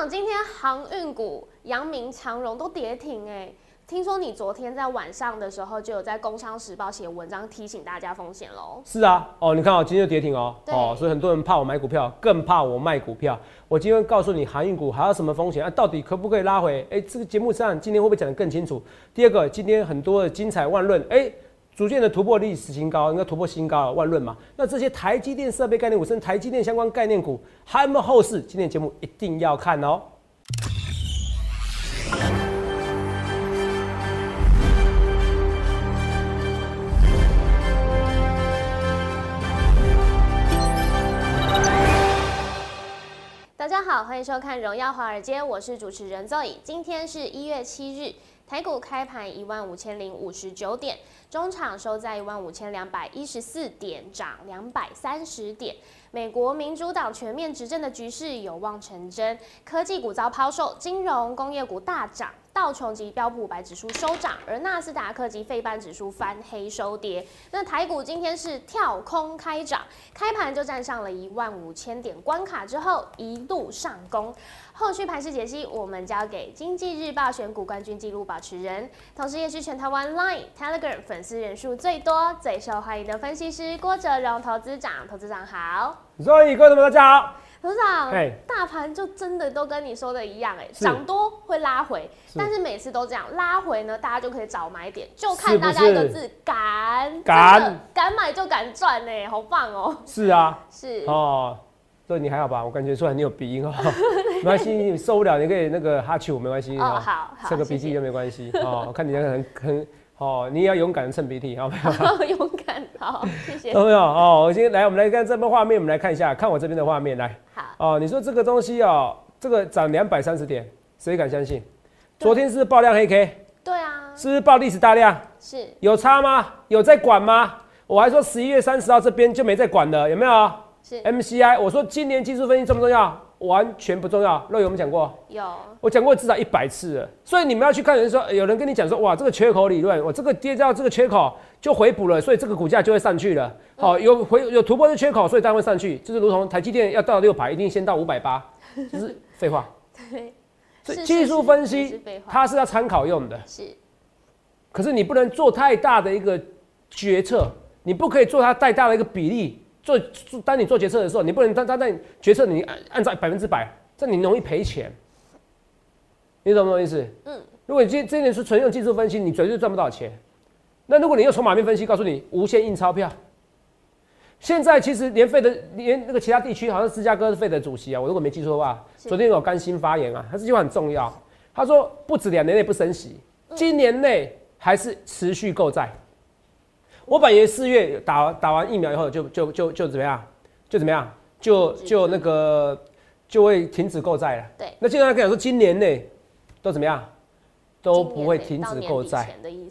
长，今天航运股、阳明、长荣都跌停哎。听说你昨天在晚上的时候就有在《工商时报》写文章提醒大家风险喽？是啊，哦，你看哦，今天就跌停哦，哦，所以很多人怕我买股票，更怕我卖股票。我今天告诉你，航运股还有什么风险啊？到底可不可以拉回？哎，这个节目上今天会不会讲得更清楚？第二个，今天很多的精彩万论，哎，逐渐的突破历史新高，应该突破新高了，万论嘛。那这些台积电设备概念股，甚至台积电相关概念股，还有没有后市？今天节目一定要看哦。大家好，欢迎收看《荣耀华尔街》，我是主持人 Zoe。今天是一月七日，台股开盘一万五千零五十九点，中场收在一万五千两百一十四点，涨两百三十点。美国民主党全面执政的局势有望成真，科技股遭抛售，金融工业股大涨，道琼及标普五百指数收涨，而纳斯达克及费班指数翻黑收跌。那台股今天是跳空开涨，开盘就站上了一万五千点关卡之后，一路上攻。后续盘势解析，我们交给经济日报选股冠军纪录保持人，同时也是全台湾 Line、Telegram 粉丝人数最多、最受欢迎的分析师郭哲荣投资长。投资长好，所以各位同学们大家好，投资长，大盘就真的都跟你说的一样，哎，涨多会拉回，但是每次都这样拉回呢，大家就可以找买点，就看大家一个字敢，敢。敢买就敢赚呢，好棒哦，是啊，是。哦，所以你还好吧？我感觉出来你有鼻音哦，没关系，你受不了你可以那个哈啾，没关系哦，好好，擤个鼻涕谢就没关系哦。我看你那个很很哦，你也要勇敢的蹭鼻涕，好不好？好，谢谢，有没有？哦，我今天来，我们来看这边画面，我们来看一下，看我这边的画面来。好，哦，你说这个东西哦，这个涨两百三十点，谁敢相信？昨天是爆量黑 K，对啊，是不是爆历史大量？是有差吗？有在管吗？我还说十一月三十号这边就没在管了，有没有是？MCI，我说今年技术分析重不重要？完全不重要。肉有没有讲过？有，我讲过至少一百次了，所以你们要去看人说，有人跟你讲说，哇，这个缺口理论，我这个跌到这个缺口就回补了，所以这个股价就会上去了。好、有回有突破的缺口，所以当然会上去，就是如同台积电要到六百，一定先到五百八，就是废话。对，所以是技术分析它是要参考用的，是可是你不能做太大的一个决策，你不可以做它太大的一个比例。做做当你做决策的时候，你不能单单在决策你按按照百分之百，这你容易赔钱。你懂不懂意思？嗯，如果你今这点是纯用技术分析，你绝对赚不到钱。那如果你用筹码面分析，告诉你无限印钞票。现在其实连费的连那个其他地区，好像芝加哥是费的主席啊，我如果没记错的话，昨天有甘心发言啊，他这句话很重要。他说不止两年内不升息，今年内还是持续购债。我本来四月打打完疫苗以后就就就就怎么样，就怎么样，就就那个就会停止购债了。对，那现在跟讲说今年内都怎么样，都不会停止购债。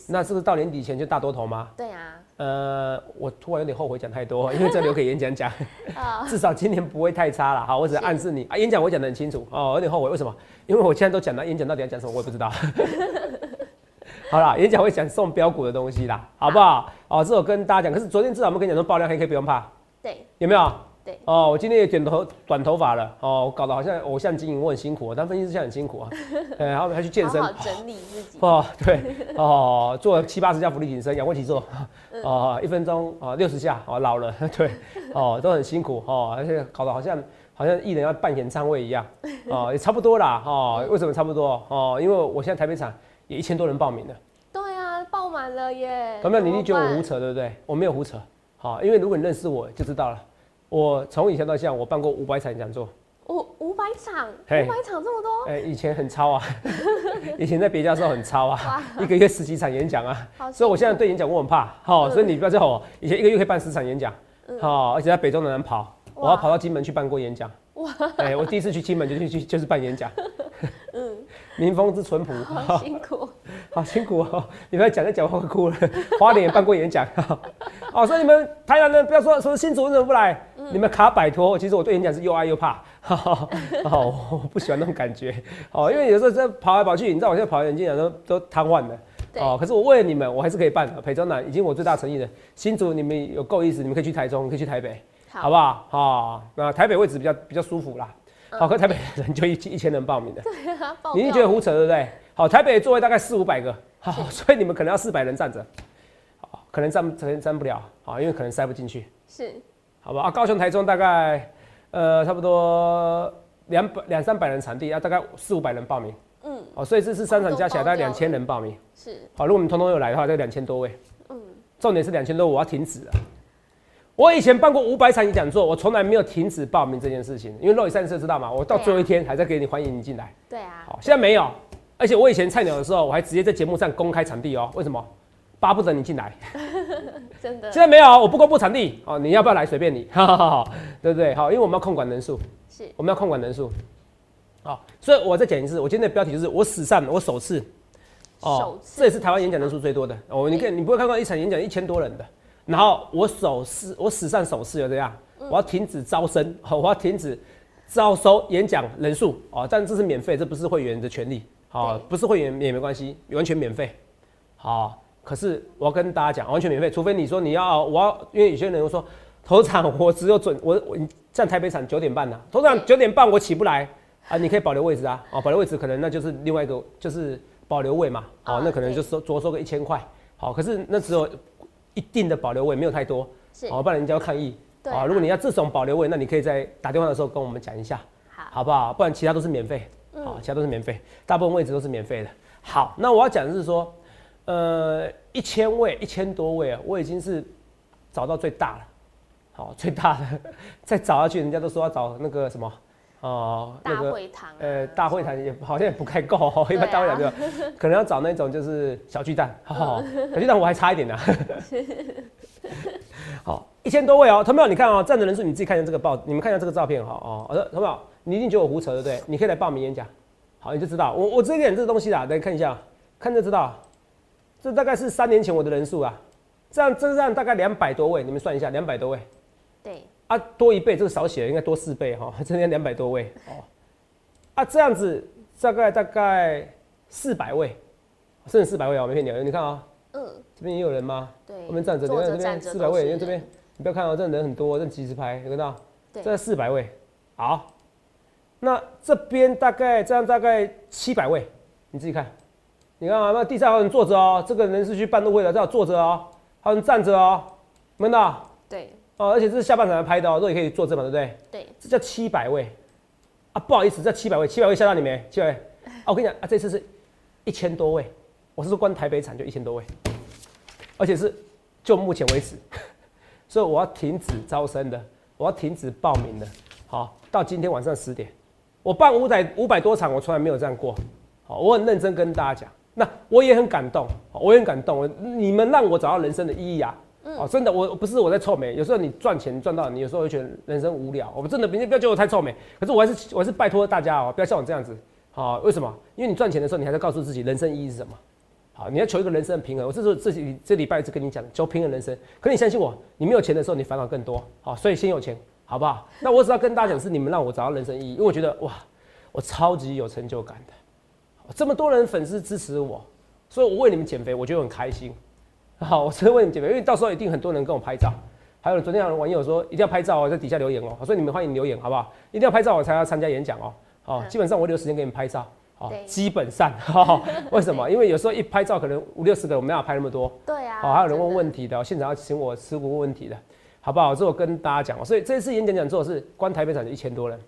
那是不是到年底前就大多头吗？对啊，呃，我突然有点后悔讲太多，因为这留给演讲讲，啊 至少今年不会太差了。好，我只是是。暗示你。啊，演讲我讲得很清楚。哦，有点后悔，为什么？因为我现在都讲了，演讲到底要讲什么我也不知道。好啦，演讲会讲送标股的东西啦，好不好？哦，这我跟大家讲，可是昨天至少我们跟你讲说爆量黑 K 不用怕，对。有没有？对，哦，我今天也剪头短头发了，哦，我搞得好像偶像经营，我很辛苦啊，当分析师现在很辛苦啊，呃，然后还去健身。好，好整理自己，哦，对，哦，做了七八十下浮力挺身、仰卧起坐，哦，一分钟哦六十下，哦老了，对，哦都很辛苦哦，而且搞得好像好像艺人要办演唱会一样，哦也差不多啦，哦为什么差不多？哦，因为我现在台北场也一千多人报名了，对啊，爆满了耶，有没有？你一定觉得我胡扯对不对？我没有胡扯，好，因为如果你认识我就知道了，我从以前到现在我办过五百场讲座，五五百场，五百场这么多，哎、以前很超啊，以前在别家的时候很超啊，一个月十几场演讲啊，好所以我现在对演讲我很怕，好、嗯。所以你不要叫我，以前一个月可以办十场演讲，好、而且在北中南跑，我要跑到金门去办过演讲，哇，哎、我第一次去金门就去去就是办演讲，嗯，民风之淳朴，好辛苦，好辛苦哦！你们讲在讲我会哭了。花莲也办过演讲，哦，所以你们台南人不要说说新竹人怎么不来，你们卡摆脱。其实我对演讲是又爱又怕，哦，我不喜欢那种感觉，哦，因为有时候在跑来跑去，你知道我现在跑演讲都都瘫痪了。哦，可是我为了你们，我还是可以办的。北中南已经我最大诚意了。新竹你们有够意思，你们可以去台中，可以去台北，好不好？好、那台北位置比较比较舒服啦。好，可台北人就一一千人报名的，对啊，爆你一定掉觉得胡扯，对不对？好，台北的座位大概四五百个，好，所以你们可能要四百人站着，好，可能站可能站不了，好，因为可能塞不进去，是好吧？啊，高雄、台中大概呃差不多两百两三百人场地，啊，大概四五百人报名，嗯哦，所以这次三场加起来大概两千人报名，是好，如果我们通通有来的话，大概两千多位，嗯重点是两千多，我要停止了。我以前办过五百场讲座，我从来没有停止报名这件事情，因为肉眼三色知道嘛，我到最后一天还在给你欢迎你进来。对啊，好，现在没有，而且我以前菜鸟的时候，我还直接在节目上公开场地哦。为什么？巴不得你进来。真的现在没有，我不公布场地哦，你要不要来随便你，哈哈哈哈，对不对？好，因为我们要控管人数，是我们要控管人数。好，所以我再讲一次，我今天的标题就是我史上我首次，哦首，次这也是台湾演讲人数最多的哦。你看，你不会看到一场演讲一千多人的，然后我首次我史上首次有这样，我要停止招生，好，我要停止招收演讲人数哦，但这是免费，这不是会员的权利，好，对不是会员也没关系，完全免费，好。可是我要跟大家讲，完全免费，除非你说你要，我要，因为有些人会说，头场我只有准我我站台北场九点半呢、头场九点半我起不来啊，你可以保留位置啊，哦，保留位置可能那就是另外一个就是保留位嘛，哦啊，那可能就收多收个一千块，好，可是那只有一定的保留位，没有太多，是。哦，不然人家要抗议，对啊。如果你要这种保留位，那你可以在打电话的时候跟我们讲一下，好。好不好？不然其他都是免费，嗯。好，其他都是免费，大部分位置都是免费的。好，那我要讲的是说，呃，一千位、一千多位啊，我已经是找到最大了，好，最大的，再找下去，人家都说要找那个什么，哦、大会堂啊，呃，大会堂也好像也不太够 哦，一般大会堂就 可能要找那种就是小巨蛋，好，小巨蛋我还差一点呢。好，一千多位哦，同学们，你看哦，站的人数你自己看一下这个报，你们看一下这个照片哈哦，我说同学们，你一定觉得我胡扯对不对？你可以来报名演讲，好，你就知道我我直接给你这个东西啦，来看一下，看就知道，这大概是三年前我的人数啊，这样这样大概两百多位，你们算一下，两百多位。对，啊，多一倍，这个少写了，应该多四倍哈，这边两百多位哦。啊，这样子大概大概四百位，甚至四百位啊，我没骗你，你看啊、嗯，这边也有人吗？对，后面站着，你看这边四百位，因为这边你不要看到、这人很多，这几十排，有看到？对这四百位，好，那这边大概这样大概七百位，你自己看，你看啊，那地上还有人坐着哦，这个人是去办路会的，这样坐着哦，还有人站着哦，有没有到？对哦，而且这是下半场才拍的哦，这也可以作证嘛，对不对？对，这叫七百位。啊，不好意思，这七百位，七百位吓到你没？七百位。啊，我跟你讲啊，这次是一千多位，我是说光台北场就一千多位，而且是就目前为止，所以我要停止招生的，我要停止报名的，好，到今天晚上十点，我办五百五百多场，我从来没有这样过，好，我很认真跟大家讲，那我也很感动，我也很感动，你们让我找到人生的意义啊。哦，真的，我不是我在臭美，有时候你赚钱赚到，你有时候会觉得人生无聊。我们真的，你不要觉得我太臭美，可是我还是我还是拜托大家哦，不要像我这样子。好、为什么？因为你赚钱的时候，你还在告诉自己人生意义是什么。好，你要求一个人生的平衡。我这时候这这这礼拜一直跟你讲，求平衡人生。可你相信我，你没有钱的时候，你烦恼更多。好，所以先有钱，好不好？那我只要跟大家讲，是你们让我找到人生意义，因为我觉得哇，我超级有成就感的。这么多人粉丝支持我，所以我为你们减肥，我觉得很开心。好，我真的为你们减肥，因为到时候一定很多人跟我拍照。还有昨天有网友说一定要拍照哦，在底下留言哦，所以你们欢迎留言好不好？一定要拍照我才要参加演讲哦。好，嗯基本上我留时间给你们拍照。好对，基本上，哈，为什么？因为有时候一拍照可能五六十个，我没办法拍那么多。对啊，好，还有人问问题的，现场要请我师傅问问题的，好不好？这我跟大家讲哦，所以这次演讲讲座是光台北场就一千多人，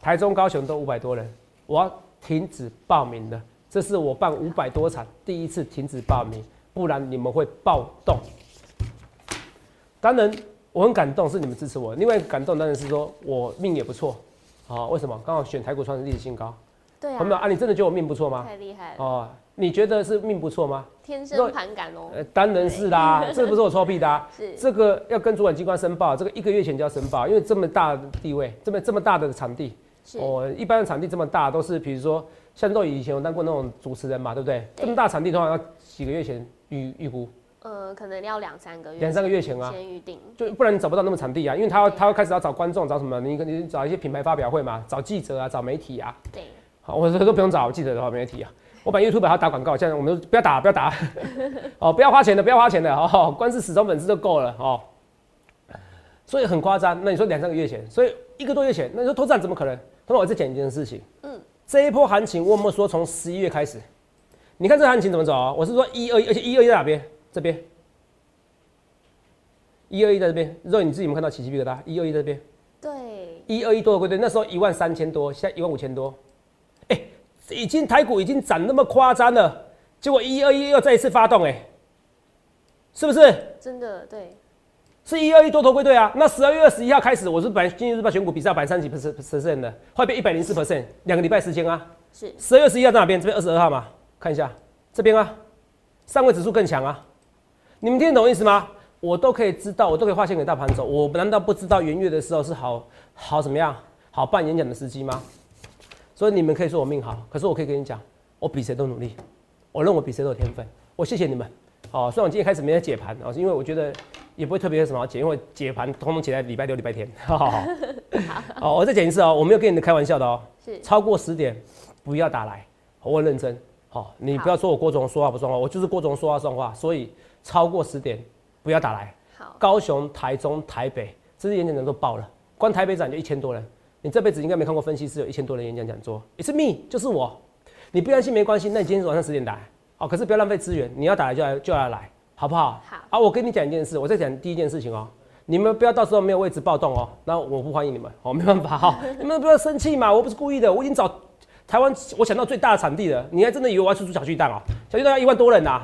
台中、高雄都五百多人，我要停止报名的，这是我办五百多场第一次停止报名，不然你们会暴动。当然，我很感动，是你们支持我。另外一个感动当然是说我命也不错，啊，为什么？刚好选台股创历史新高，对有没有啊？你真的觉得我命不错吗？太厉害了，哦，你觉得是命不错吗？天生盘感哦，呃，当然是啦，这个不是我臭屁的、啊，是这个要跟主管机关申报，这个一个月前就要申报，因为这么大的地位，这么这么大的场地，是哦，一般的场地这么大，都是比如说像豆以前我当过那种主持人嘛，对不对？对这么大场地通常要几个月前预预估，呃，可能要两三个月，两三个月前啊先预定，就不然你找不到那么场地啊，因为他要对他要开始要找观众，找什么？你你找一些品牌发表会嘛，找记者啊，找媒体啊，对，好，我说都不用找记者的话，媒体啊，我把 YouTube 还要打广告，现在我们都不要打，不要打，哦，不要花钱的，不要花钱的，哦，光是死忠粉丝就够了哦。所以很夸张，那你说两三个月前，所以一个多月前，那你说投资人怎么可能？那么我再讲一件事情，嗯，这一波行情我有没有说从十一月开始？你看这行情怎么走啊？我是说一二一，而且一二一在哪边？这边，一二一在这边。肉你自己有没有看到起鸡皮疙瘩？一二一在这边，对，一二一多头归队？那时候一万三千多，现在一万五千多，哎、已经台股已经涨那么夸张了，结果一二一又再一次发动、哎，是不是？真的对，是一二一多头归队啊。那十二月二十一号开始，我是本来经济日报选股比赛百三几 percent percent 的，后来变一百零四 percent，两个礼拜时间啊。是十二月十一号在哪边？这边二十二号嘛，看一下这边啊，上位指数更强啊。你们听得懂意思吗？我都可以知道，我都可以划线给大盘走。我难道不知道元月的时候是好好怎么样，好办演讲的时机吗？所以你们可以说我命好，可是我可以跟你讲，我比谁都努力，我认为我比谁都有天分。我谢谢你们。哦，虽然我今天开始没有解盘哦，是因为我觉得也不会特别有什么好解，因为解盘通通解在礼拜六、礼拜天。好 好好。哦，我再讲一次哦，我没有跟你们开玩笑的哦。是超过十点不要打来，我很认真。好、你不要说我郭总说话不算话，我就是郭总说话算话。所以超过十点不要打来。好，高雄、台中、台北，这些演讲人都爆了，光台北展就一千多人。你这辈子应该没看过分析师有一千多人演讲讲座，It's me，就是我。你不相信没关系，那你今天晚上十点打来，哦，可是不要浪费资源，你要打来就来就要来，好不好？好啊，我跟你讲一件事，我再讲第一件事情哦，你们不要到时候没有位置暴动哦，那我不欢迎你们，哦，没办法哈、你们不要生气嘛，我不是故意的，我已经找台湾我想到最大的场地了，你还真的以为我要出出小巨蛋哦？小巨蛋要一万多人呐、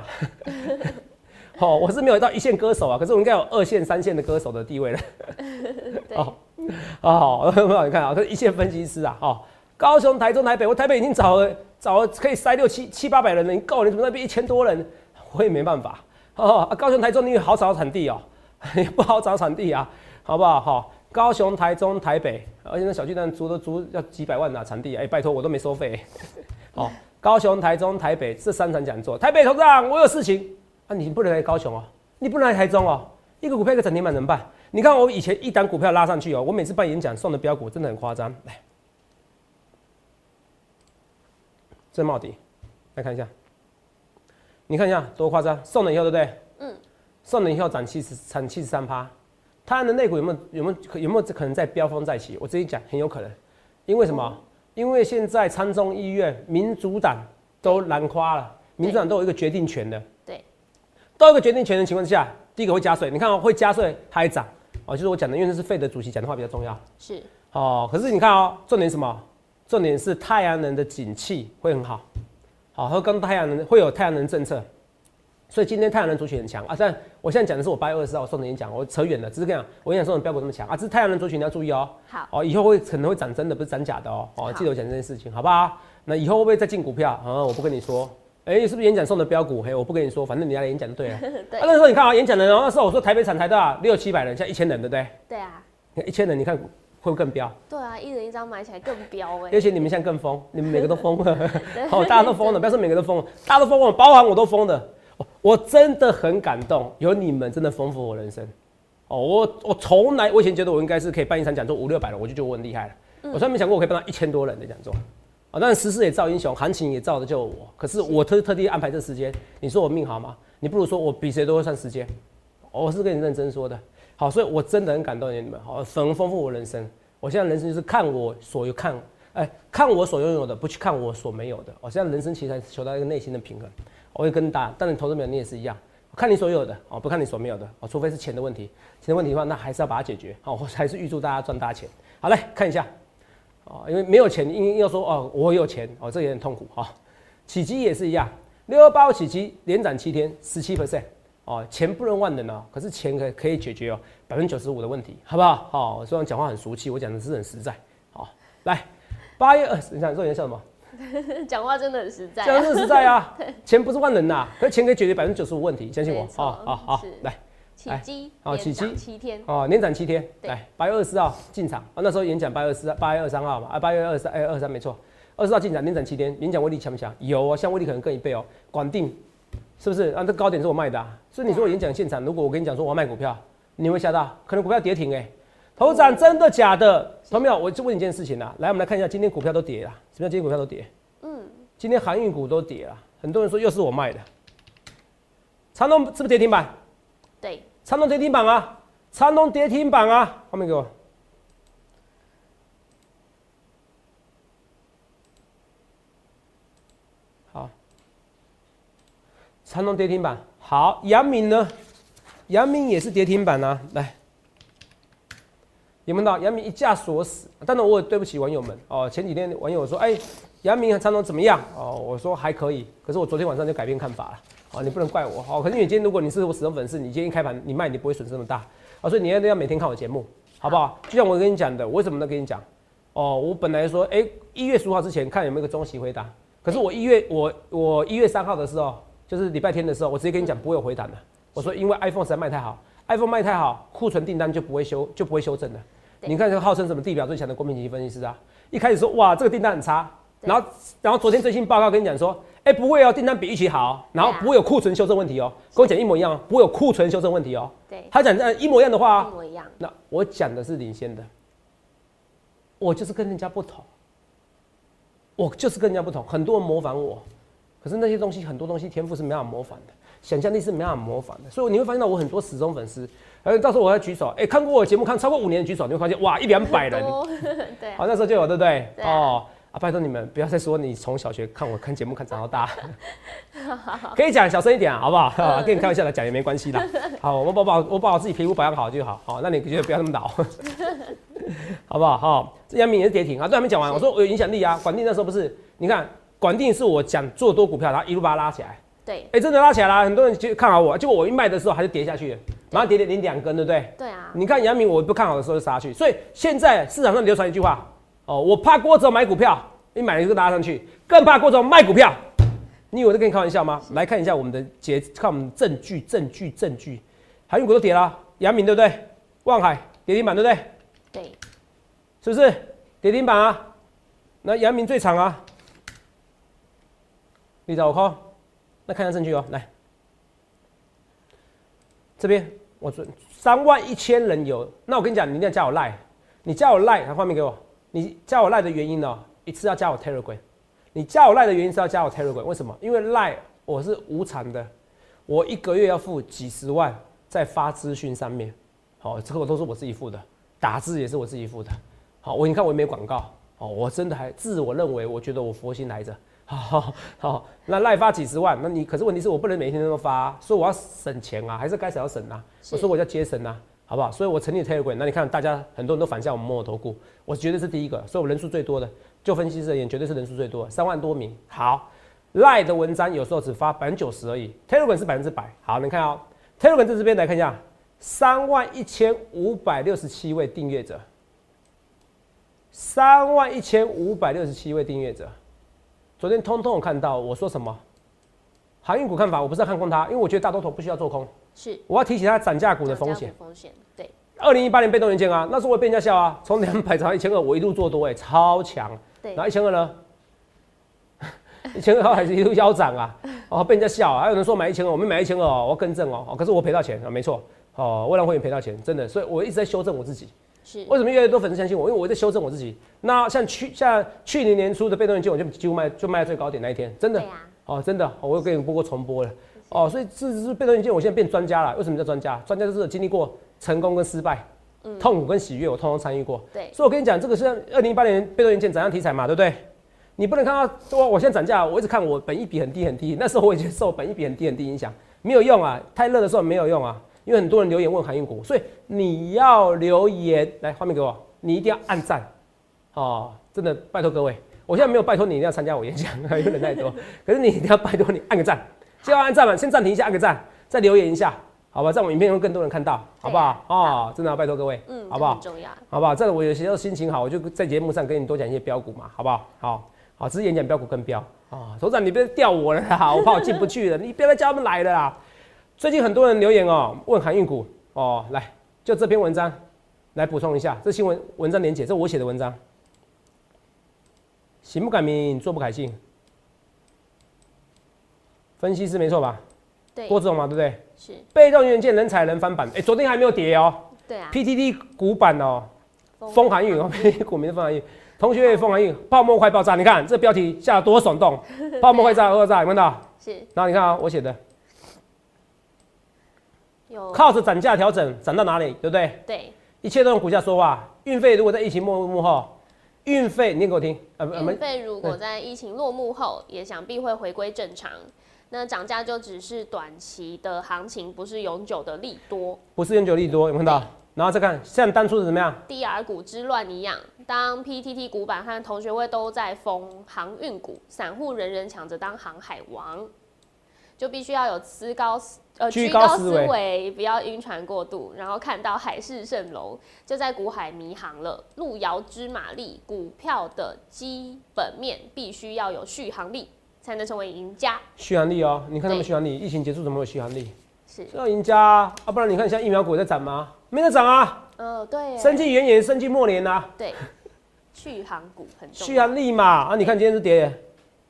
哦，我是没有到一线歌手啊，可是我应该有二线、三线的歌手的地位了。对，哦，哦，很好，你看啊，这一线分析师啊，哦，高雄、台中、台北，我台北已经找了找了可以塞六七七八百人了，你够了，你怎么那边一千多人？我也没办法。哦，啊高雄、台中你好找场地哦，也不好找场地啊，好不好？好、高雄、台中、台北，而且那小巨蛋租都租要几百万呐、场地，哎、拜托我都没收费。哦，高雄、台中、台北这三场讲座，台北头长我有事情啊，你不能来高雄哦，你不能来台中哦，一个股票一个涨停板怎么办？你看我以前一档股票拉上去哦，我每次办演讲送的标股真的很夸张。来，这茂迪，来看一下，你看一下多夸张，送了以后对不对？嗯，送了以后涨七十，涨七十三趴，它的内股有没有有没有有没有可能在飙风再起？我直接讲，很有可能，因为什么？因为现在参众议院民主党都蓝垮了，民主党都有一个决定权的。对，都有一个决定权的情况之下，第一个会加税，你看哦，会加税还涨哦，就是我讲的，因为这是费德主席讲的话比较重要是哦。可是你看哦，重点什么？重点是太阳能的景气会很好，好，和跟太阳能会有太阳能政策，所以今天太阳能族群很强啊。但我现在讲的是我八月二十号送的演讲，我扯远了，只是跟你讲，我演讲送的标股这么强啊，这是太阳能族群你要注意哦。好，哦，以后会可能会涨真的，不是涨假的哦。哦，好记得我讲这件事情，好不好？那以后会不会再进股票？啊、我不跟你说。哎、是不是演讲送的标股？嘿，我不跟你说，反正你来演讲就对了。对啊，那时候你看啊，演讲的人，那时候我说台北产台大六七百人，现在一千人，对不对？对啊，一千人，你看会不会更飙？对啊，一人一张买起来更飙哎、而且你们现在更疯，你们每个都疯了，哦，大家都疯了，不要说每个都疯了，大家都疯了，包含我都疯的。哦我真的很感动，有你们真的丰富我人生。哦，我我从来我以前觉得我应该是可以办一场讲座五六百人，我就觉得我很厉害了。我从来没想过我可以办到一千多人的讲座。啊，当然时势也造英雄，行情也造的就我。可是我特特地安排这时间，你说我命好吗？你不如说我比谁都会算时间。我是跟你认真说的。好，所以我真的很感动你们，好，很丰富我人生。我现在人生就是看我所有看，哎，看我所拥有的，不去看我所没有的。我现在人生其实还求到一个内心的平衡。我会跟大家，当然投资没有你也是一样，看你所有的哦，不看你所没有的哦，除非是钱的问题，钱的问题的话，那还是要把它解决。好，我还是预祝大家赚大钱。好，来看一下。哦，因为没有钱，硬要说哦，我有钱哦，这也很痛苦哈、哦。起基也是一样，六二八五起基连涨七天，十七 percent 哦，钱不能万能哦，可是钱可可以解决哦百分之九十五的问题，好不好？好、虽然讲话很俗气，我讲的是很实在。好、来八月二十，你想做人笑什么？讲话真的很实在、啊。讲的是实在啊，钱不是万能呐，可是钱可以解决百分之九十五问题，相信我。好好好，来起基好起基连涨七天，哦，年涨七天，对。来八月二十四号进场。啊，那时候演讲八月二十八月二三号嘛，啊八月二十哎二三没错，二十号进场年涨七天，演讲威力强不强？有哦，像威力可能更一倍哦，广定是不是？啊？这高点是我卖的、啊，所以你说我演讲现场，如果我跟你讲说我要卖股票，你会吓到，可能股票跌停哎、头涨真的假的，朋友，我就问你一件事情啊。来，我们来看一下，今天股票都跌了。什么叫今天股票都跌？嗯，今天航运股都跌了。很多人说又是我卖的。长隆是不是跌停板？对，长隆跌停板啊，长隆跌停板啊，画面给我。好，长隆跌停板。好，杨明呢？杨明也是跌停板啊，来。有没有到？阳明一架锁死。当然，我也对不起网友们哦。前几天网友说：“哎，阳明和长隆怎么样？”哦，我说还可以。可是我昨天晚上就改变看法了。哦，你不能怪我。哦，可是你今天如果你是我死忠粉丝，你今天一开盘你卖，你不会损失那么大。啊，所以你要要每天看我节目，好不好？就像我跟你讲的，我为什么能跟你讲？哦，我本来说，哎，一月十五号之前看有没有个中期回答。可是我一月我我一月三号的时候，就是礼拜天的时候，我直接跟你讲不会有回档的。我说因为 iPhone 实在卖太好，iPhone 卖太好，库存订单就不会修就不会修正的。你看这个号称什么地表最强的国民经济分析师啊，一开始说哇这个订单很差，然后然后昨天最新报告跟你讲说，哎不会哦，订单比预期好，然后不会有库存修正问题哦，跟我讲一模一样，不会有库存修正问题哦。对，他讲这一模一样的话，一模一样。那我讲的是领先的，我就是跟人家不同。我就是跟人家不同，很多人模仿我，可是那些东西很多东西天赋是没法模仿的，想象力是没办法模仿的，所以你会发现到我很多死忠粉丝，而到时候我要举手，哎，看过我节目看超过五年的举手，你会发现哇一两百人，对，好那时候就有对不对？哦啊，拜托你们不要再说你从小学看我看节目看长到大，可以讲小声一点好不好？跟你开玩笑的讲也没关系的，好，我把把我把我自己皮肤保养好就好，好，那你觉得不要那么老。好不好？好，这样明也是跌停啊，都还没讲完。我说我有影响力啊，管定那时候不是？你看管定是我讲做多股票，然后一路把它拉起来。对，哎，真的拉起来了，很多人就看好我，结果我一卖的时候还是跌下去，马上跌跌零两根，对不对？对啊。你看杨明，我不看好的时候就杀去，所以现在市场上流传一句话哦，我怕郭总买股票，你买了就拉上去，更怕郭总卖股票。你以为在跟你开玩笑吗？来看一下我们的节，看我们证据，证据，证据，航运股都跌了，阳明对不对？望海跌停板对不对？对。是不是跌停板啊？那阳明最长啊，你找我看，那看一下证据哦。来，这边我说三万一千人有，那我跟你讲，你一定要加我赖，你加我赖，拿画面给我。你加我赖的原因呢？一次要加我 Telegram，你加我赖的原因是要加我 Telegram，为什么？因为赖我是无偿的，我一个月要付几十万在发资讯上面，好，这个都是我自己付的，打字也是我自己付的。好，我你看我也没广告，哦，我真的还自我认为，我觉得我佛心来着，好，好，那赖发几十万，那你可是问题是我不能每天都发，所以我要省钱啊，还是该省要省啊，我说我叫节省啊，好不好？所以我成立 Telegram，那你看大家很多人都反向我们摸我头股，我绝对是第一个，所以我人数最多的，就分析师而言，绝对是人数最多，三万多名。好，赖的文章有时候只发百分之九十而已，Telegram 是百分之百。好，你看哦，Telegram 在这边来看一下，三万一千五百六十七位订阅者。三万一千五百六十七位订阅者，昨天通通看到我说什么？航运股看法，我不是要看空它，因为我觉得大多头不需要做空。是，我要提醒它涨价股的风险。风险，对。二零一八年被动元件啊，那时候我被人家笑啊，从两百涨到一千二，我一路做多哎，超强。对。然后一千二呢？一千二还是一路腰斩啊？哦，被人家笑，还有人说买一千二，我没买一千二哦，我要更正哦。可是我赔到钱啊，没错。哦，未来会员赔到钱，真的，所以我一直在修正我自己。是为什么越来越多粉丝相信我？因为我在修正我自己。那像去像去年年初的被动元件，我就几乎卖就卖在最高点那一天，真的哦，真的，我又给你播过重播了哦。所以这是被动元件，我现在变专家了。为什么叫专家？专家就是经历过成功跟失败，痛苦跟喜悦，我通通参与过。对，所以我跟你讲，这个是二零一八年被动元件涨样题材嘛，对不对？你不能看到说我现在涨价，我一直看我本一比很低很低，那时候我已经受本一比很低很低影响，没有用啊，太热的时候没有用啊。因为很多人留言问航运股，所以你要留言来画面给我，你一定要按赞哦！真的拜托各位，我现在没有拜托你一定要参加我演讲，有点太多。可是你一定要拜托你按个赞，先要按赞嘛，先暂停一下，按个赞，再留言一下，好吧？这样我影片会更多人看到，好不好？哦，真的要拜托各位，嗯，好不好？重要，好不好？这样我有时候心情好，我就在节目上跟你多讲一些标股嘛，好不好？好，好，只是演讲标股跟标啊，头长你别吊我了啦，我怕我进不去了，你不要再叫他们来了啦。最近很多人留言哦，问航运股哦，来就这篇文章来补充一下，这新闻文章连结，这我写的文章，行不改名，坐不改姓，分析师没错吧？对，郭志荣嘛，对不对？是。被动元件人才能翻版，哎，昨天还没有跌哦。对啊。PTT 股版哦，风航运 哦股民的风航运，同学风航运泡沫快爆炸，你看这标题下得多耸动，泡沫快炸爆炸，有看到？是。然后你看啊，我写的。靠着涨价调整，涨到哪里，对不对？对，一切都用股价说话。运费如果在疫情幕幕后，运费念给我听，运费如果在疫情落幕后，也想必会回归正常。那涨价就只是短期的行情，不是永久的利多。不是永久利多，有没有看到？然后再看，像当初的怎么样？DR 股之乱一样，当 PTT 股板和同学会都在封航运股，散户人人抢着当航海王，就必须要有资高呃居居高思维维，不要晕船过度，然后看到海市蜃楼，就在股海迷航了。路遥知马力，股票的基本面必须要有续航力，才能成为赢家。续航力哦，你看他们对续航力，疫情结束怎么有续航力？是，要赢家啊，啊不然你看像疫苗股在涨吗？没得涨啊，呃，对，生技元年、生技末年啊，对，续航股很重要。续航力嘛，啊你看今天是跌，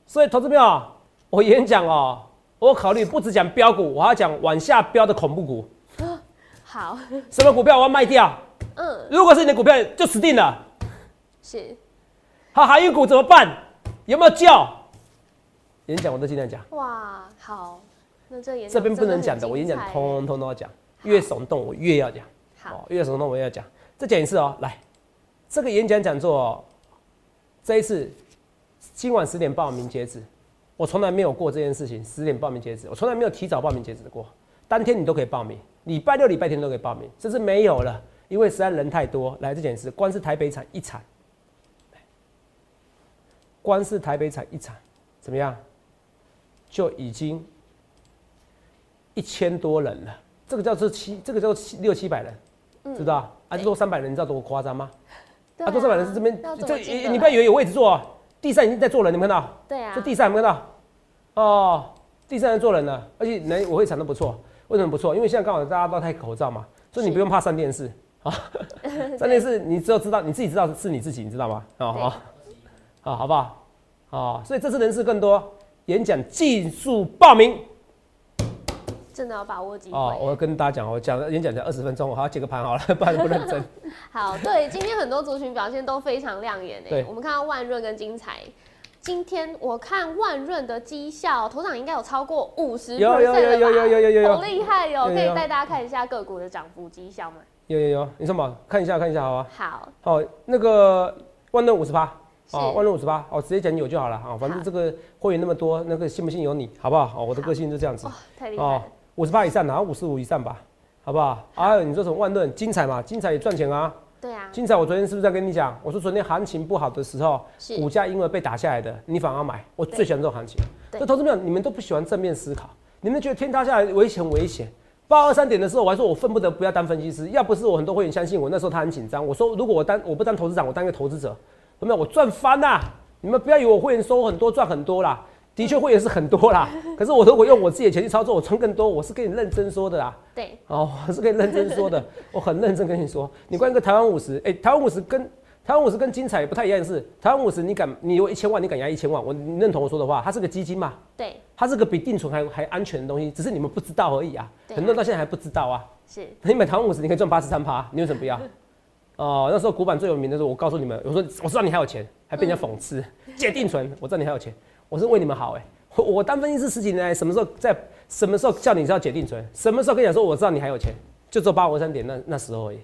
所以投资朋友，我演讲哦，我考虑不只讲标股，我还要讲往下标的恐怖股，好，什么股票我要卖掉？嗯，如果是你的股票就死定了。是，好，航运股怎么办？有没有叫？演讲我都尽量讲，哇，好，那这演这边不能讲的，我演讲通通都要讲，越耸动我越要讲。好，哦，越耸动我越要讲。再讲一次哦，来，这个演讲讲座、哦，这一次今晚十点报名截止，我从来没有过这件事情，十点报名截止，我从来没有提早报名截止过，当天你都可以报名，礼拜六、礼拜天都可以报名，这是没有了，因为实在人太多。来，这件事，光是台北场一场，光是台北场一场，怎么样，就已经一千多人了，这个叫做七，这个叫做七六七百人，知道啊？啊，对多三百人，你知道多夸张吗？啊，多三百人是这边这你不要以为有位置坐啊，地上已经在坐人，你们看到？对啊，这地上有没有看到？哦，第三人做人了，而且人我会产的不错，为什么不错？因为现在刚好大家都戴口罩嘛，所以你不用怕上电视啊。上 电视你只有知道你自己知道是你自己，你知道吗？哦对好，好，好不好？哦，所以这次人事更多，演讲技术报名真的要把握机会。哦。我要跟大家讲，我讲演讲讲二十分钟，我还要接个盘好了，不然不认真。好，对，今天很多族群表现都非常亮眼对诶。我们看到万润跟精彩，今天我看万润的绩效，头长应该有超过五十有有有有有有有有有好厉害哟！有有有可以带大家看一下个股的涨幅绩效吗？有有有，你说嘛？看一下看一下，好吧？好，好，那个万润五十八，是哦，万润五十八，哦，直接讲有就好了啊，反正好这个会员那么多，那个信不信由你，好不好？哦，我的个性就这样子哇，太厉害哦了，，五十八以上的，然后五十五以上吧，好不好？还有你说什么万润精彩嘛？精彩也赚钱啊！对啊，金彩，我昨天是不是在跟你讲？我说昨天行情不好的时候，股价因为被打下来的，你反而买，我最喜欢这种行情。对所以投资朋友，你们都不喜欢正面思考，你们觉得天塌下来危险危险。八二三点的时候，我还说我恨不得不要当分析师，要不是我很多会员相信我，那时候他很紧张。我说如果我当我不当投资长，我当一个投资者，有没有？我赚翻啦！你们不要以为我会员收很多赚很多啦，的确会员是很多啦。可是我如果用我自己的钱去操作，我赚更多，我是跟你认真说的啦。对，哦，我是跟你认真说的，我很认真跟你说，你关一个台湾五十，哎，台湾五十跟台湾五十跟精彩不太一样的是，台湾五十你敢你有一千万，你敢压一千万，我你认同我说的话，它是个基金嘛，对，它是个比定存还还安全的东西，只是你们不知道而已啊，啊很多人到现在还不知道啊。是，你买台湾五十，你可以赚八十三趴，你为什么不要？哦，那时候古板最有名的时候，我告诉你们，我说我知道你还有钱，还被人家讽刺，借定存，我知道你还有钱，我是为你们好哎、我我当分析师十几年来，什么时候在什么时候叫你知道解定存？什么时候跟你讲说我知道你还有钱？就只有八五三点那那时候而已，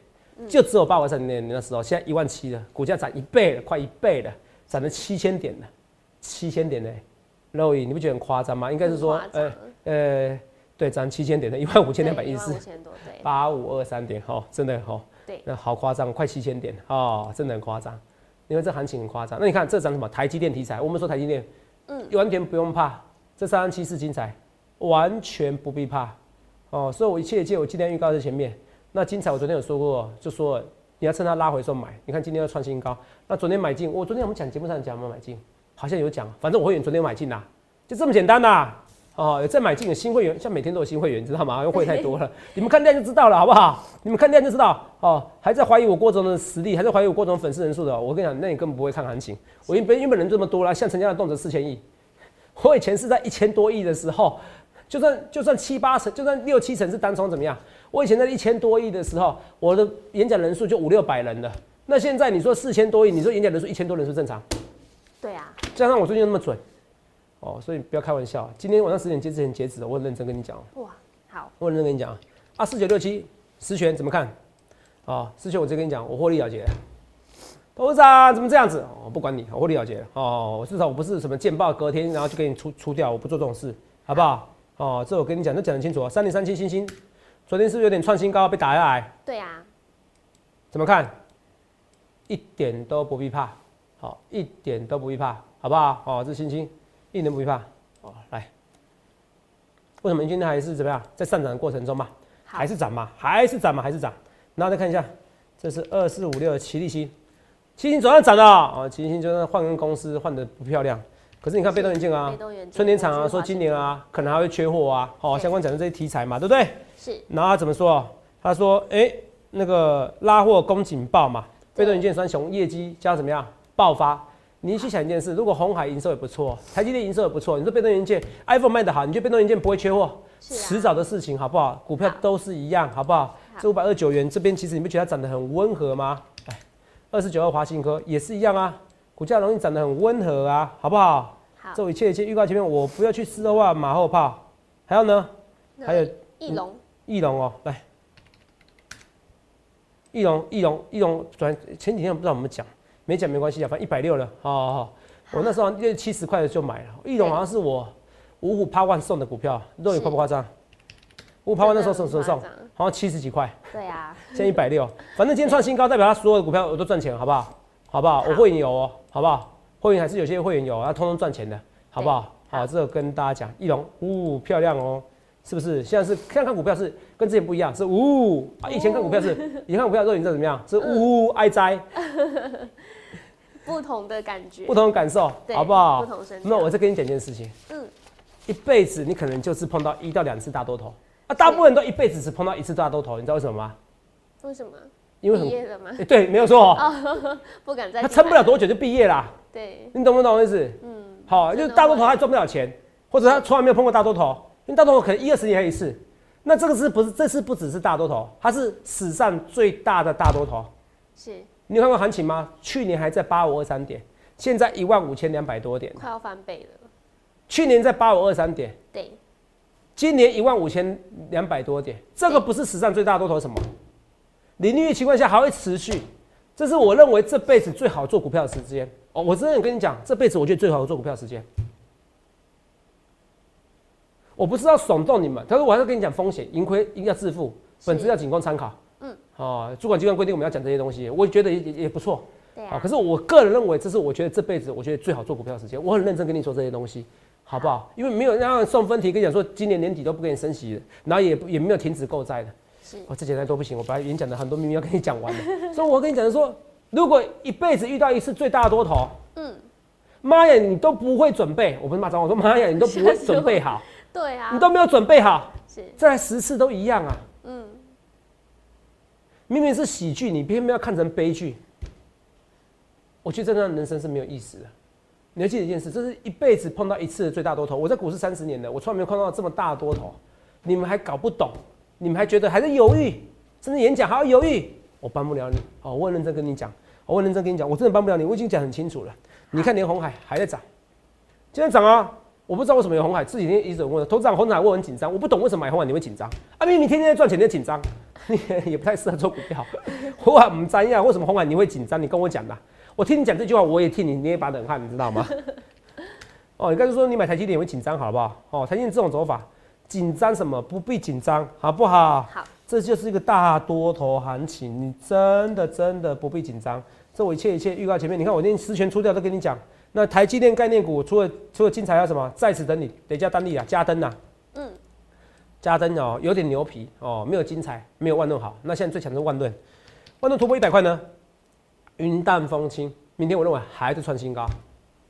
就只有八五三点那时候，现在一万七了，股价涨一倍了，快一倍了，涨了七千点了，七千点呢、肉眼你不觉得很夸张吗？应该是说呃呃，对，涨七千点的，一万五千两百一十四。八五二三点哈，真的哈，对。那好夸张，快七千点哦，真的很夸张，因为这行情很夸张。那你看这涨什么？台积电题材，我们说台积电，嗯，完全不用怕，这三三七四精彩，完全不必怕哦。所以我一切一切我今天预告在前面。那精彩我昨天有说过，就说你要趁它拉回的时候买。你看今天要创新高，那昨天买进，我昨天我们讲节目上讲有没有买进？好像有讲，反正我会员昨天买进啦，就这么简单啦。哦，有再买进的新会员，像每天都有新会员，你知道吗？因为会员太多了，你们看量就知道了，好不好？你们看量就知道。哦，还在怀疑我郭总的实力，还在怀疑我郭总粉丝人数的，我跟你讲，那你根本不会看行情。我原本原本人这么多啦，像成交量动辄四千亿，我以前是在一千多亿的时候，就算就算七八成，就算六七成是单冲怎么样？我以前在一千多亿的时候，我的演讲人数就五六百人了。那现在你说四千多亿，你说演讲人数一千多人是正常？对啊，加上我最近那么准，哦，所以不要开玩笑。今天晚上十点截之前截止，我很认真跟你讲，哇，好，我很认真跟你讲啊。四九六七十全怎么看？啊、十全我直接跟你讲，我获利了结。董事长怎么这样子？哦，不管你，我获利了结。哦，至少我不是什么见报隔天然后就给你出出掉，我不做这种事，好不好？哦，这我跟你讲，都讲得清楚啊。三零三七星星，昨天是不是有点创新高被打下来？对啊，怎么看？一点都不必怕，好，一点都不必怕，好不好？哦，这星星一年不必怕。哦，来，为什么今天还是怎么样，在上涨的过程中嘛，还是涨嘛，还是涨嘛，还是涨。然后再看一下，这是二四五六的奇力星，奇力星早上涨的哦，奇力星就是换跟公司换的不漂亮。可是你看被动元件啊春天厂啊，说今年啊可能还会缺货啊，哦，相关讲的这些题材嘛，对不对？是然后他怎么说？他说：“哎、那个拉货供警报嘛，被动元件三雄业绩将怎么样爆发？你去想一件事，如果红海营收也不错，台积电营收也不错，你说被动元件 iPhone 卖得好，你觉得被动元件不会缺货？迟早的事情，好不好？股票都是一样，好不好？好这五百二九元这边，其实你不觉得它涨得很温和吗？哎，二十九号华新科也是一样啊，股价容易涨得很温和啊，好不好？好，这一切一切预告前面，我不要去吃的话，马后炮。还有呢？还有翼龙翼龙哦，来，翼龙，翼龙，翼龙，转前几天我不知道我们讲，没讲没关系啊，反正一百六了，好好好，我那时候六七十块的就买了，翼龙好像是我五虎趴万送的股票，肉眼夸不夸张？五虎趴万那时候送送送好像七十几块，对啊，现在一百六，反正今天创新高，代表他所有的股票我都赚钱，好不好？好不好？好我会员有哦，好不好？会员还是有些会员有，他通通赚钱的，好不好？好，这个跟大家讲，翼龙，呜，漂亮哦，是不是？现在是看看股票是跟之前不一样，是呜啊，以前看股票是，以前看股票的时候你知道怎么样？是呜哀哉，不同的感觉，不同的感受，对好不好不？同那我再跟你讲一件事情，嗯，一辈子你可能就是碰到一到两次大多头，啊，大部分人都一辈子只碰到一次大多头，你知道为什么吗？为什么？因为很，毕业了吗？哎对，没有错哦，不敢再他撑不了多久就毕业啦。对，你懂不懂我意思？嗯，好，就是大多头他赚不了钱，或者他从来没有碰过大多头，因为大多头可能一二十年还一次。那这个是不是？这次不只是大多头，它是史上最大的大多头。是你有看过行情吗？去年还在八五二三点，现在一万五千两百多点。快要翻倍了，去年在八五二三点，对，今年一万五千两百多点，这个不是史上最大多头是什么？利率情况下还会持续，这是我认为这辈子最好做股票的时间。哦，我真的跟你讲，这辈子我觉得最好做股票的时间。我不是要耸动你们，但是我还是跟你讲风险，盈亏要自负，本质要仅供参考。嗯，哦，主管机关规定我们要讲这些东西，我觉得也也也不错。啊，对啊可，是我个人认为，这是我觉得这辈子我觉得最好做股票的时间。我很认真跟你说这些东西，好不好？因为没有让送分题跟你讲说，今年年底都不给你升息的，然后也也没有停止购债的。是我这简单都不行，我本来演讲的很多秘密要跟你讲完的，所以我跟你讲的说，如果一辈子遇到一次最大的多头，嗯，妈呀，你都不会准备，我不是骂脏话，我说妈呀，你都不会准备好，对啊，你都没有准备好，是，再来十次都一样啊。明明是喜剧，你偏偏要看成悲剧。我觉得这样人生是没有意思的。你要记得一件事，这是一辈子碰到一次的最大多头。我在股市三十年了，我从来没有碰到这么大的多头。你们还搞不懂，你们还觉得还在犹豫，甚至演讲还要犹豫，我帮不了你。哦，我很认真跟你讲，我很认真跟你讲，我真的帮不了你，我已经讲很清楚了。你看连红海还在涨，今天涨啊！我不知道为什么有红海，这几天一直问，投资长红海我很紧张，我不懂为什么买红海你会紧张啊？明明天天在赚钱，你在紧张，你 也不太适合做股票。我很不沾呀，为什么红海你会紧张？你跟我讲的，我听你讲这句话，我也替你捏一把冷汗，你知道吗？哦，你刚才说你买台积电也会紧张，好不好？哦，台积电这种走法，紧张什么？不必紧张，好不好？好，这就是一个大多头行情，你真的真的不必紧张。这我一切一切预告前面，你看我连十权出掉都跟你讲。那台积电概念股除了除了精彩还有什么？在此等你，等一下单利啊，加灯啊，嗯，加灯哦，有点牛皮哦，没有精彩，没有万润好。那现在最强的是万润，万润突破一百块呢，云淡风轻，明天我认为还在创新高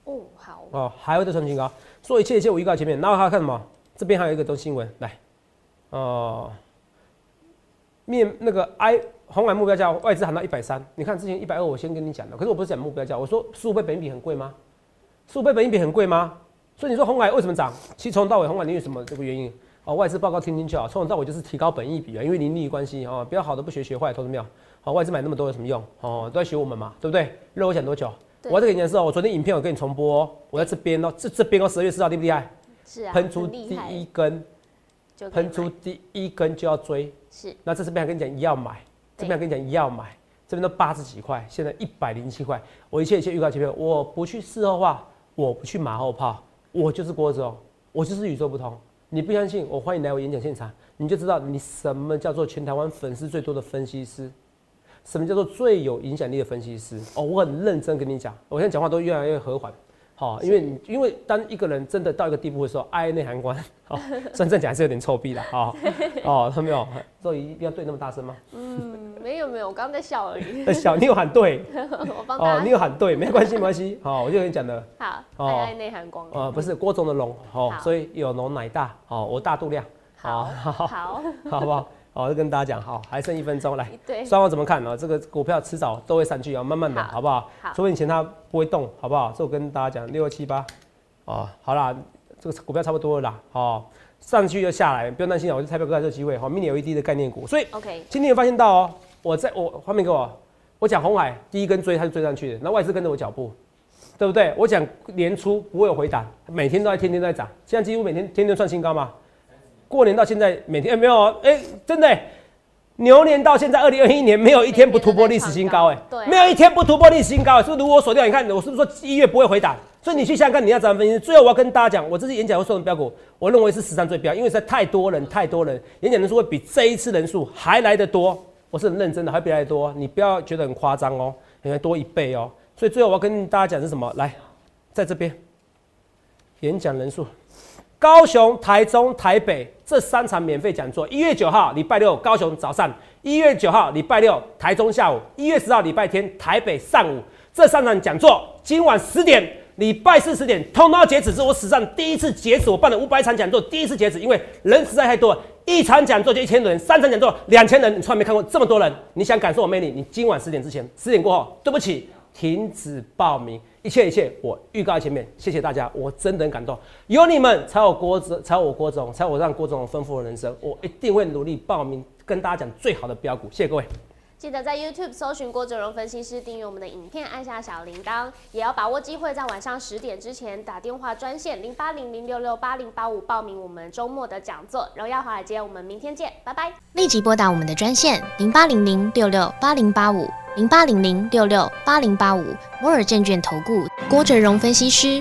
哦，好，哦，还会再创新高。所以一切一切我预告前面，然后还要看什么？这边还有一个东新闻来，哦、面那个 I 红海目标价外资喊到一百三，你看之前一百二我先跟你讲的，可是我不是讲目标价，我说十五倍本益比很贵吗？十五倍本益比很贵吗？所以你说红海为什么涨？其实从头到尾红海你有什么这个原因？哦，外资报告听听就好，从头到尾就是提高本益比啊，因为盈利关系哦，比较好的不学学坏，投资没有？好，外资买那么多有什么用？哦，都在学我们嘛，对不对？热我讲多久？我要再跟你讲的是哦，我昨天影片有跟你重播、哦，我在这边哦，这这边哦，十二月四号厉不厉害？是啊，喷出第一根，就喷出第一根就要追，是那这这边还跟你讲要买，这边还跟你讲要买，这边都八十几块，现在一百零七块。我一切一切预告前面，我不去事后话，我不去马后炮，我就是郭总，我就是与众不同。你不相信，我欢迎来我演讲现场，你就知道你什么叫做全台湾粉丝最多的分析师，什么叫做最有影响力的分析师。哦，我很认真跟你讲，我现在讲话都越来越和缓。好，因为你因为当一个人真的到一个地步的时候，爱内涵关，好，真正讲还是有点臭屁的，好，哦，看到没有？所以一定要对那么大声吗？嗯，没有没有，我刚刚在笑而已。在笑，你有喊对，我帮哦，你有喊对，没关系没关系，好，我就跟你讲的。好，爱爱内涵光。呃，不是郭总的龙，好，所以有龙乃大，好，我大度量，好，好，好，好不好？好，就跟大家讲，好，还剩一分钟，来，对，双方怎么看呢？这个股票迟早都会上去啊，慢慢的，好不好？好，除非你嫌它不会动，好不好？这我跟大家讲，六二七八，哦，好啦，这个股票差不多了啦，哦，上去就下来，不用担心啊，我就彩票哥这个机会，好，mini LED 的概念股，所以，OK，今天有发现到哦，我在我画面给我，我讲红海第一根追，它就追上去的，那外资跟着我脚步，对不对？我讲年初不会有回档，每天都在天天在涨，现在几乎每天天天创新高嘛。过年到现在每天哎没有哎真的牛年到现在二零二一年没有一天不突破历史新高哎，对，没有一天不突破历史新高，是不是？如果我锁掉，你看我是不是说一月不会回档？所以你去想想看，你要怎么分析？最后我要跟大家讲，我这次演讲会送的标股，我认为是史上最标，因为实在太多人太多人，演讲人数会比这一次人数还来得多，我是很认真的，还比来得多，你不要觉得很夸张哦，应该多一倍哦。所以最后我要跟大家讲是什么？来，在这边演讲人数。高雄、台中、台北这三场免费讲座，一月九号礼拜六高雄早上，一月九号礼拜六台中下午，一月十号礼拜天台北上午，这三场讲座今晚十点，礼拜四十点通通截止，是我史上第一次截止，我办了五百场讲座，第一次截止，因为人实在太多，一场讲座就一千人，三场讲座两千人，你从来没看过这么多人，你想感受我魅力，你今晚十点之前，十点过后，对不起。停止报名，一切一切，我预告前面，谢谢大家，我真的很感动，有你们才有郭总，才有我郭总，才有我让郭总丰富的人生，我一定会努力报名，跟大家讲最好的标股，谢谢各位。记得在 YouTube 搜寻郭哲荣分析师，订阅我们的影片，按下小铃铛，也要把握机会，在晚上十点之前打电话专线零八零零六六八零八五报名我们周末的讲座。荣耀华尔街，我们明天见，拜拜。立即拨打我们的专线零八零零六六八零八五零八零零六六八零八五摩尔证券投顾郭哲荣分析师。